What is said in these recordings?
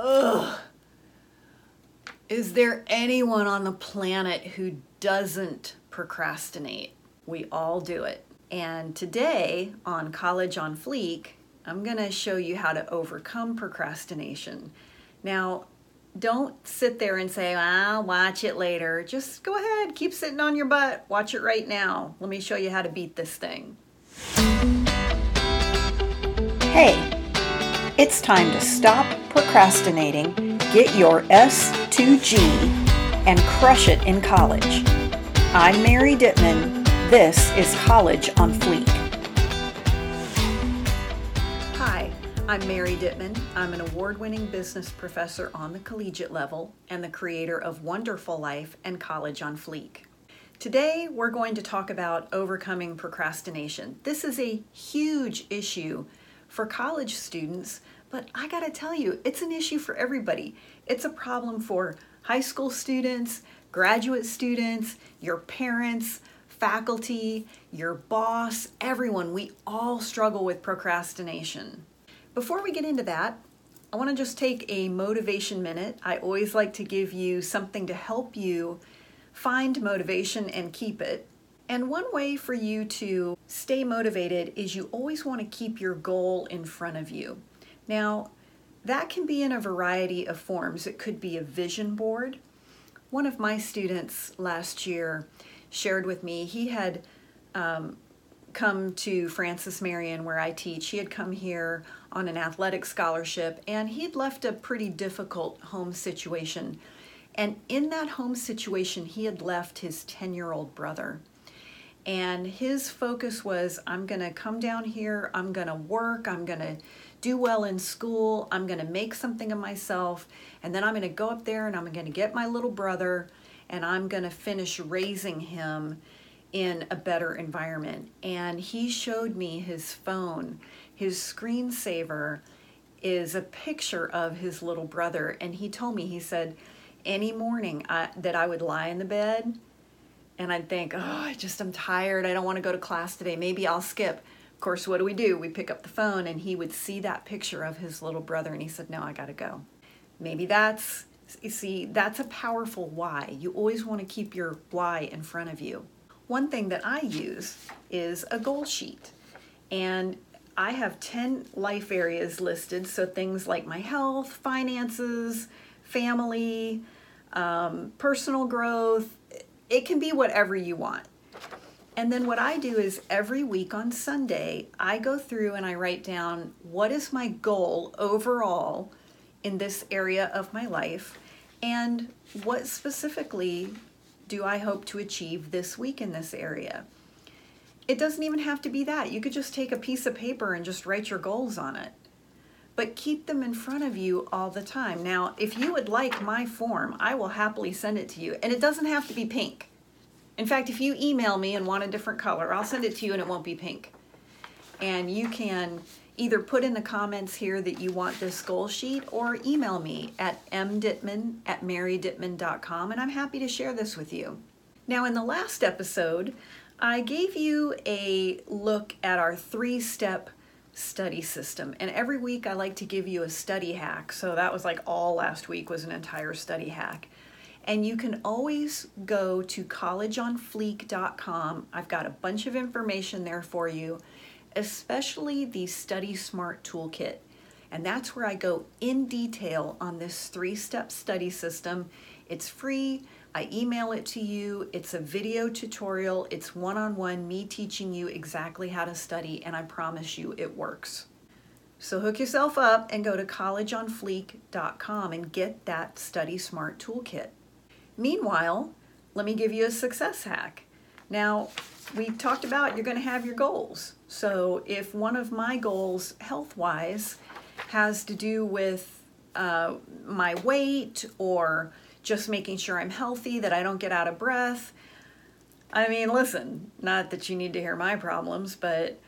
Ugh. Is there anyone on the planet who doesn't procrastinate? We all do it. And today on College on Fleek, I'm going to show you how to overcome procrastination. Now, don't sit there and say, I'll watch it later. Just go ahead, keep sitting on your butt, watch it right now. Let me show you how to beat this thing. Hey, it's time to stop procrastinating, get your S2G, and crush it in college. I'm Mary Dittman. This is College on Fleek. Hi, I'm Mary Dittman. I'm an award winning business professor on the collegiate level and the creator of Wonderful Life and College on Fleek. Today, we're going to talk about overcoming procrastination. This is a huge issue for college students, but I gotta tell you, it's an issue for everybody. It's a problem for high school students, graduate students, your parents, faculty, your boss, everyone. We all struggle with procrastination. Before we get into that, I want to just take a motivation minute. I always like to give you something to help you find motivation and keep it. And one way for you to stay motivated is you always want to keep your goal in front of you. Now, that can be in a variety of forms. It could be a vision board. One of my students last year shared with me, he had um, come to Francis Marion, where I teach. He had come here on an athletic scholarship, and he'd left a pretty difficult home situation. And in that home situation, he had left his 10 year old brother. And his focus was I'm going to come down here, I'm going to work, I'm going to do well in school, I'm going to make something of myself, and then I'm going to go up there and I'm going to get my little brother and I'm going to finish raising him in a better environment. And he showed me his phone. His screensaver is a picture of his little brother. And he told me, he said, any morning I, that I would lie in the bed and I'd think, oh, I just am tired. I don't want to go to class today. Maybe I'll skip. Of course, what do we do? We pick up the phone and he would see that picture of his little brother and he said, no, I got to go. Maybe that's, you see, that's a powerful why. You always want to keep your why in front of you. One thing that I use is a goal sheet. And I have 10 life areas listed. So things like my health, finances, family, um, personal growth, it can be whatever you want. And then what I do is every week on Sunday, I go through and I write down what is my goal overall in this area of my life and what specifically do I hope to achieve this week in this area. It doesn't even have to be that. You could just take a piece of paper and just write your goals on it. But keep them in front of you all the time. Now, if you would like my form, I will happily send it to you. And it doesn't have to be pink. In fact, if you email me and want a different color, I'll send it to you and it won't be pink. And you can either put in the comments here that you want this goal sheet or email me at mdittman at marydittman.com and I'm happy to share this with you. Now, in the last episode, I gave you a look at our three step study system. And every week I like to give you a study hack. So that was like all last week was an entire study hack. And you can always go to collegeonfleek.com. I've got a bunch of information there for you, especially the Study Smart Toolkit. And that's where I go in detail on this three step study system. It's free. I email it to you. It's a video tutorial. It's one on one, me teaching you exactly how to study, and I promise you it works. So hook yourself up and go to collegeonfleek.com and get that Study Smart Toolkit. Meanwhile, let me give you a success hack. Now, we talked about you're going to have your goals. So, if one of my goals, health wise, has to do with uh, my weight or just making sure I'm healthy, that I don't get out of breath, I mean, listen, not that you need to hear my problems, but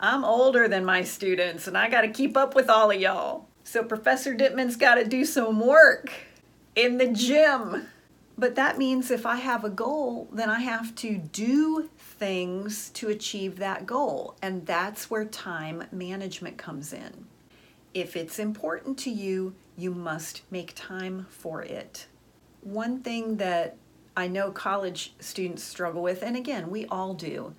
I'm older than my students and I got to keep up with all of y'all. So, Professor Dittman's got to do some work in the gym. But that means if I have a goal, then I have to do things to achieve that goal. And that's where time management comes in. If it's important to you, you must make time for it. One thing that I know college students struggle with, and again, we all do,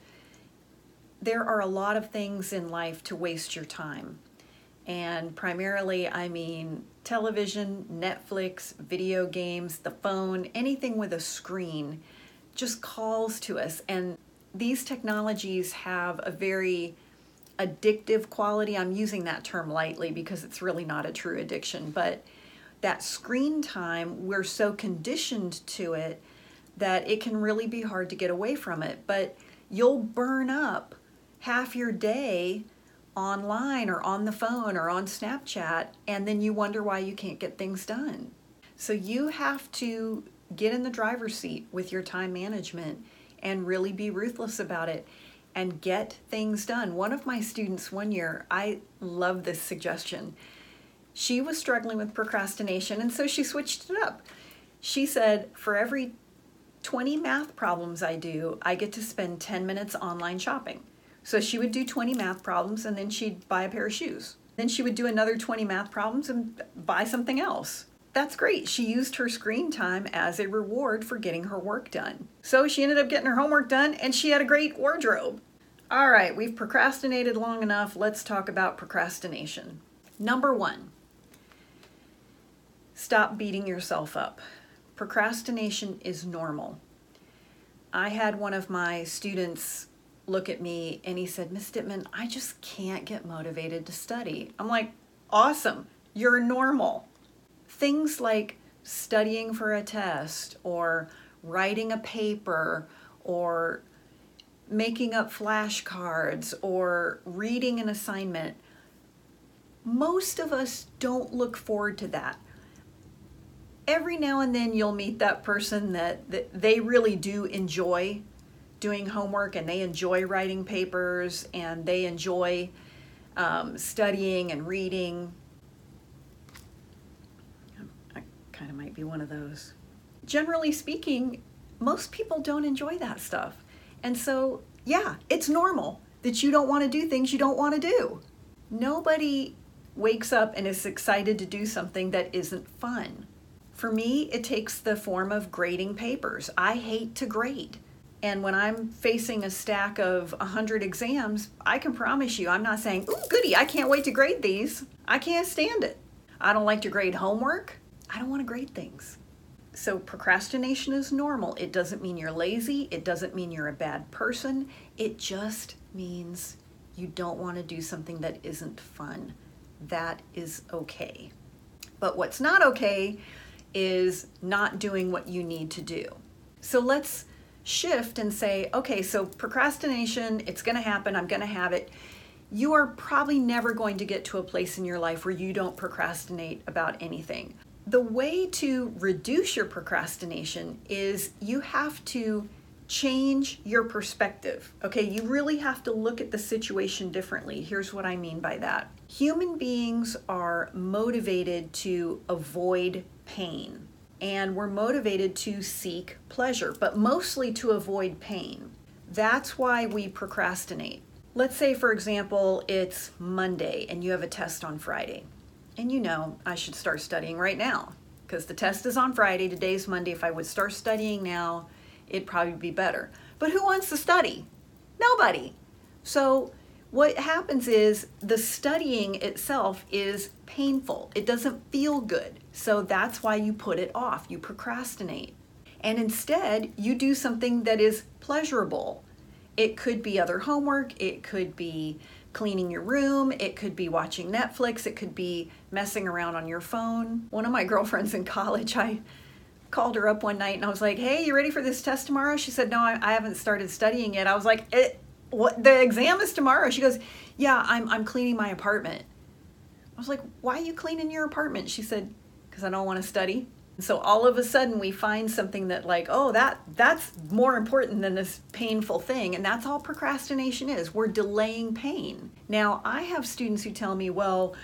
there are a lot of things in life to waste your time. And primarily, I mean television, Netflix, video games, the phone, anything with a screen just calls to us. And these technologies have a very addictive quality. I'm using that term lightly because it's really not a true addiction, but that screen time, we're so conditioned to it that it can really be hard to get away from it. But you'll burn up half your day online or on the phone or on Snapchat, and then you wonder why you can't get things done. So you have to get in the driver's seat with your time management and really be ruthless about it and get things done. One of my students one year, I love this suggestion. She was struggling with procrastination, and so she switched it up. She said, For every 20 math problems I do, I get to spend 10 minutes online shopping. So she would do 20 math problems and then she'd buy a pair of shoes. Then she would do another 20 math problems and buy something else. That's great. She used her screen time as a reward for getting her work done. So she ended up getting her homework done and she had a great wardrobe. All right, we've procrastinated long enough. Let's talk about procrastination. Number one, stop beating yourself up. Procrastination is normal. I had one of my students look at me and he said, Miss Dittman, I just can't get motivated to study. I'm like, awesome, you're normal. Things like studying for a test or writing a paper or making up flashcards or reading an assignment, most of us don't look forward to that. Every now and then you'll meet that person that, that they really do enjoy doing homework and they enjoy writing papers and they enjoy um, studying and reading. I kind of might be one of those. Generally speaking, most people don't enjoy that stuff. And so, yeah, it's normal that you don't want to do things you don't want to do. Nobody wakes up and is excited to do something that isn't fun. For me, it takes the form of grading papers. I hate to grade. And when I'm facing a stack of 100 exams, I can promise you, I'm not saying, ooh, goody, I can't wait to grade these. I can't stand it. I don't like to grade homework. I don't want to grade things. So, procrastination is normal. It doesn't mean you're lazy. It doesn't mean you're a bad person. It just means you don't want to do something that isn't fun. That is okay. But what's not okay is not doing what you need to do. So, let's shift and say, okay, so procrastination, it's going to happen, I'm going to have it. You are probably never going to get to a place in your life where you don't procrastinate about anything. The way to reduce your procrastination is you have to change your perspective. Okay, you really have to look at the situation differently. Here's what I mean by that human beings are motivated to avoid pain and we're motivated to seek pleasure, but mostly to avoid pain. That's why we procrastinate. Let's say, for example, it's Monday and you have a test on Friday. And you know, I should start studying right now because the test is on Friday. Today's Monday. If I would start studying now, it'd probably be better. But who wants to study? Nobody. So what happens is the studying itself is painful. It doesn't feel good. So that's why you put it off. You procrastinate. And instead, you do something that is pleasurable. It could be other homework, it could be cleaning your room, it could be watching Netflix, it could be messing around on your phone. One of my girlfriends in college, I called her up one night and I was like, "Hey, you ready for this test tomorrow?" She said, "No, I, haven't started studying yet." I was like, it, eh, what the exam is tomorrow. She goes yeah i'm i'm cleaning my apartment. I was like why are you cleaning your apartment? She said because i don't want to study so all of a sudden we find something that like oh that that's more important than this painful thing and that's all procrastination is. We're delaying pain. Now i have students who tell me well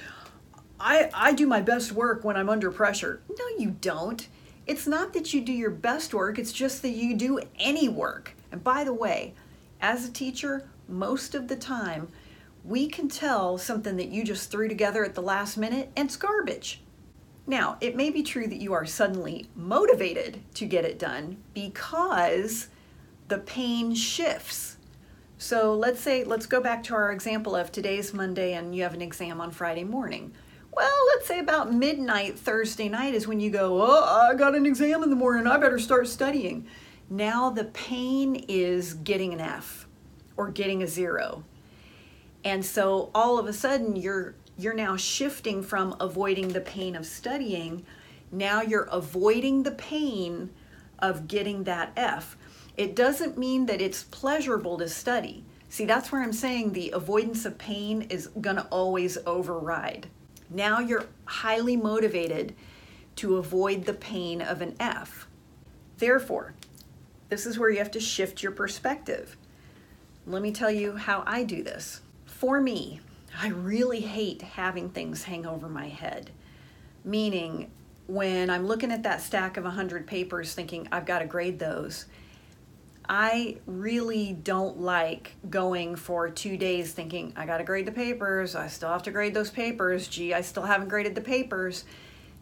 i i do my best work when i'm under pressure. No you don't. It's not that you do your best work it's just that you do any work. And by the way as a teacher, most of the time, we can tell something that you just threw together at the last minute and it's garbage. Now, it may be true that you are suddenly motivated to get it done because the pain shifts. So let's say, let's go back to our example of today's Monday and you have an exam on Friday morning. Well, let's say about midnight Thursday night is when you go, Oh, I got an exam in the morning, I better start studying. Now the pain is getting an F or getting a zero. And so all of a sudden you're you're now shifting from avoiding the pain of studying. Now you're avoiding the pain of getting that F. It doesn't mean that it's pleasurable to study. See, that's where I'm saying the avoidance of pain is going to always override. Now you're highly motivated to avoid the pain of an F. Therefore, this is where you have to shift your perspective. Let me tell you how I do this. For me, I really hate having things hang over my head. Meaning, when I'm looking at that stack of 100 papers thinking I've got to grade those, I really don't like going for two days thinking I got to grade the papers, I still have to grade those papers, gee, I still haven't graded the papers.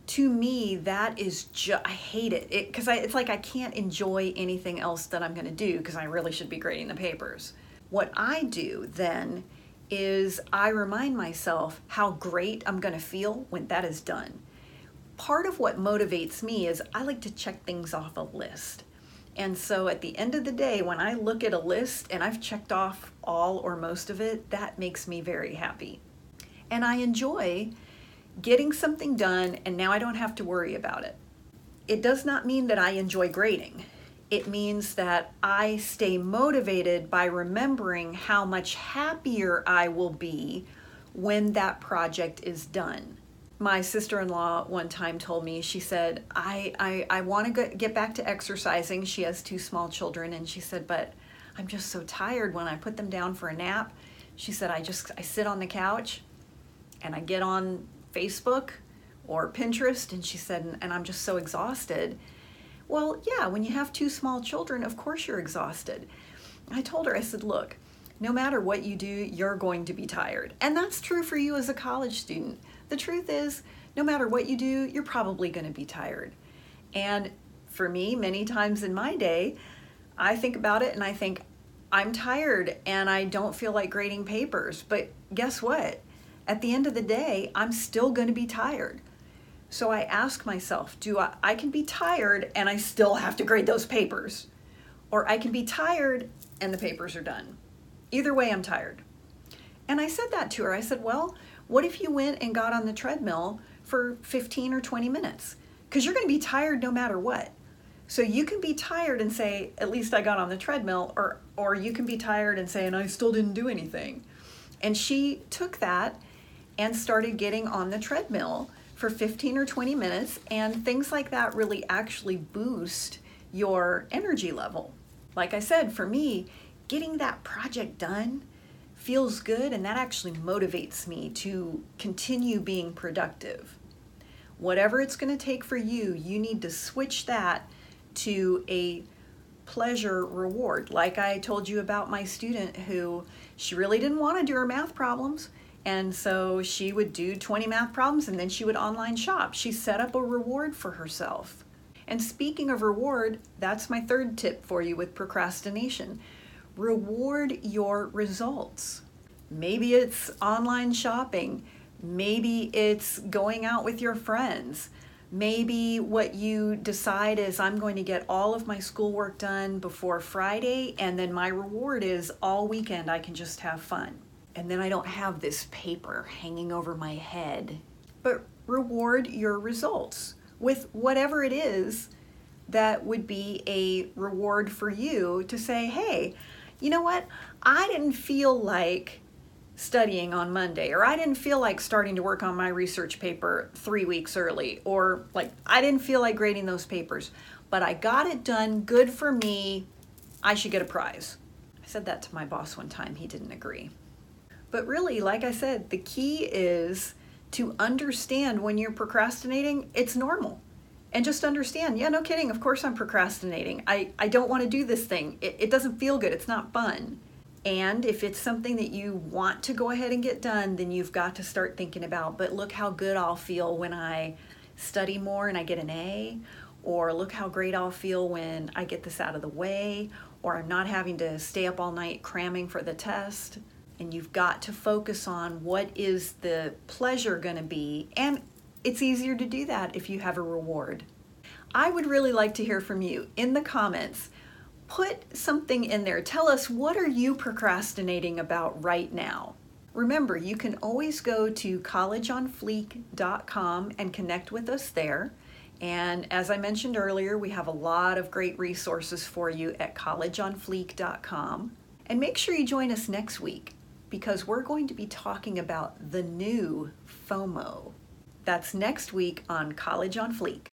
To me, that is just, I hate it. Because it, it's like I can't enjoy anything else that I'm going to do because I really should be grading the papers. What I do then is I remind myself how great I'm going to feel when that is done. Part of what motivates me is I like to check things off a list. And so at the end of the day, when I look at a list and I've checked off all or most of it, that makes me very happy. And I enjoy getting something done and now I don't have to worry about it. It does not mean that I enjoy grading it means that I stay motivated by remembering how much happier I will be when that project is done. My sister in law one time told me, she said, I, I, I want to get back to exercising. She has two small children, and she said, but I'm just so tired when I put them down for a nap. She said, I just I sit on the couch and I get on Facebook or Pinterest, and she said, and I'm just so exhausted. Well, yeah, when you have two small children, of course you're exhausted. I told her, I said, look, no matter what you do, you're going to be tired. And that's true for you as a college student. The truth is, no matter what you do, you're probably going to be tired. And for me, many times in my day, I think about it and I think, I'm tired and I don't feel like grading papers. But guess what? At the end of the day, I'm still going to be tired. So I ask myself, do I, I can be tired and I still have to grade those papers? Or I can be tired and the papers are done. Either way, I'm tired. And I said that to her. I said, well, what if you went and got on the treadmill for 15 or 20 minutes? Because you're going to be tired no matter what. So you can be tired and say, at least I got on the treadmill, or, or you can be tired and say, and I still didn't do anything. And she took that and started getting on the treadmill for 15 or 20 minutes, and things like that really actually boost your energy level. Like I said, for me, getting that project done feels good, and that actually motivates me to continue being productive. Whatever it's going to take for you, you need to switch that to a pleasure reward. Like I told you about my student who she really didn't want to do her math problems and so she would do 20 math problems and then she would online shop. She set up a reward for herself. And speaking of reward, that's my third tip for you with procrastination. Reward your results. Maybe it's online shopping. Maybe it's going out with your friends. Maybe what you decide is I'm going to get all of my schoolwork done before Friday, and then my reward is all weekend I can just have fun and then I don't have this paper hanging over my head. But reward your results with whatever it is that would be a reward for you to say, hey, you know what? I didn't feel like studying on Monday, or I didn't feel like starting to work on my research paper three weeks early, or like I didn't feel like grading those papers, but I got it done. Good for me. I should get a prize. I said that to my boss one time. He didn't agree. But really, like I said, the key is to understand when you're procrastinating, it's normal. And just understand, yeah, no kidding, of course I'm procrastinating. I, I don't want to do this thing. It, it doesn't feel good, it's not fun. And if it's something that you want to go ahead and get done, then you've got to start thinking about, but look how good I'll feel when I study more and I get an A, or look how great I'll feel when I get this out of the way, or I'm not having to stay up all night cramming for the test. And you've got to focus on what is the pleasure going to be. And it's easier to do that if you have a reward. I would really like to hear from you in the comments put something in there. Tell us what are you procrastinating about right now? Remember, you can always go to collegeonfleek.com and connect with us there. And as I mentioned earlier, we have a lot of great resources for you at collegeonfleek.com. And make sure you join us next week because we're going to be talking about the new FOMO. That's next week on College on Fleek.